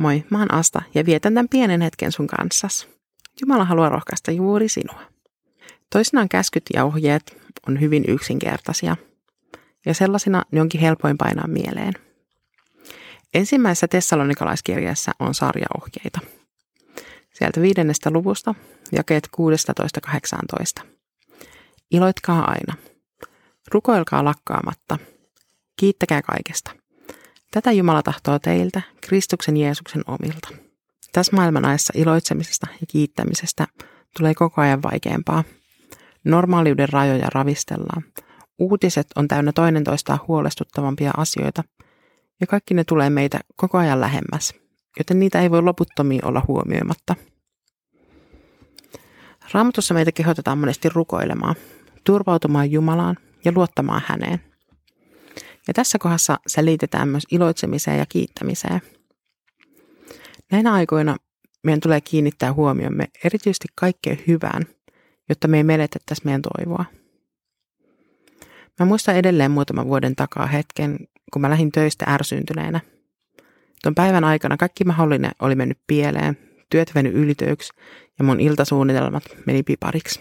Moi, mä oon Asta ja vietän tämän pienen hetken sun kanssas. Jumala haluaa rohkaista juuri sinua. Toisinaan käskyt ja ohjeet on hyvin yksinkertaisia ja sellaisina ne onkin helpoin painaa mieleen. Ensimmäisessä tessalonikalaiskirjassa on sarjaohjeita. Sieltä viidennestä luvusta, jakeet 16-18. Iloitkaa aina. Rukoilkaa lakkaamatta. Kiittäkää kaikesta. Tätä Jumala tahtoo teiltä, Kristuksen Jeesuksen omilta. Tässä maailmanajassa iloitsemisesta ja kiittämisestä tulee koko ajan vaikeampaa. Normaaliuden rajoja ravistellaan. Uutiset on täynnä toinen toistaan huolestuttavampia asioita, ja kaikki ne tulee meitä koko ajan lähemmäs, joten niitä ei voi loputtomiin olla huomioimatta. Raamatussa meitä kehotetaan monesti rukoilemaan, turvautumaan Jumalaan ja luottamaan häneen. Ja tässä kohdassa se liitetään myös iloitsemiseen ja kiittämiseen. Näinä aikoina meidän tulee kiinnittää huomiomme erityisesti kaikkeen hyvään, jotta me ei menetettäisi meidän toivoa. Mä muistan edelleen muutaman vuoden takaa hetken, kun mä lähdin töistä ärsyntyneenä. Tuon päivän aikana kaikki mahdollinen oli mennyt pieleen, työt veny ylitöiksi ja mun iltasuunnitelmat meni pipariksi.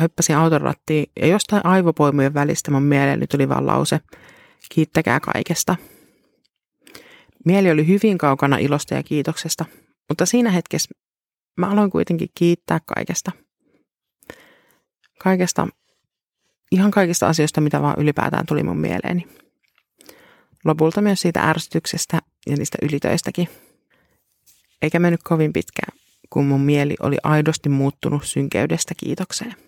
Hyppäsin auton rattiin ja jostain aivopoimujen välistä mun mieleeni tuli vaan lause, kiittäkää kaikesta. Mieli oli hyvin kaukana ilosta ja kiitoksesta, mutta siinä hetkessä mä aloin kuitenkin kiittää kaikesta. Kaikesta, ihan kaikista asioista, mitä vaan ylipäätään tuli mun mieleeni. Lopulta myös siitä ärsytyksestä ja niistä ylitöistäkin. Eikä mennyt kovin pitkään, kun mun mieli oli aidosti muuttunut synkeydestä kiitokseen.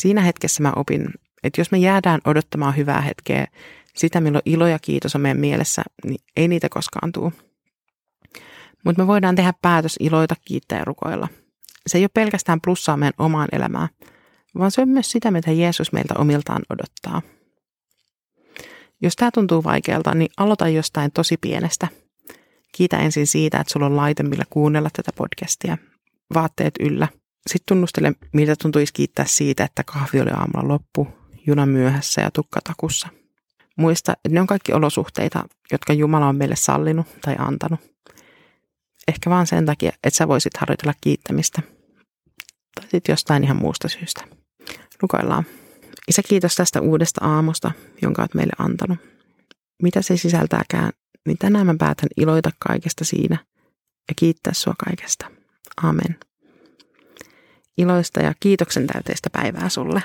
Siinä hetkessä mä opin, että jos me jäädään odottamaan hyvää hetkeä, sitä milloin ilo ja kiitos on meidän mielessä, niin ei niitä koskaan tule. Mutta me voidaan tehdä päätös iloita, kiittää ja rukoilla. Se ei ole pelkästään plussaa meidän omaan elämään, vaan se on myös sitä, mitä Jeesus meiltä omiltaan odottaa. Jos tämä tuntuu vaikealta, niin aloita jostain tosi pienestä. Kiitä ensin siitä, että sulla on laite, millä kuunnella tätä podcastia. Vaatteet yllä – sitten tunnustele, mitä tuntuisi kiittää siitä, että kahvi oli aamulla loppu, juna myöhässä ja tukkatakussa. Muista, että ne on kaikki olosuhteita, jotka Jumala on meille sallinut tai antanut. Ehkä vaan sen takia, että sä voisit harjoitella kiittämistä. Tai sitten jostain ihan muusta syystä. Rukoillaan. Isä, kiitos tästä uudesta aamusta, jonka olet meille antanut. Mitä se sisältääkään, niin tänään mä päätän iloita kaikesta siinä ja kiittää sua kaikesta. Amen iloista ja kiitoksen täyteistä päivää sulle.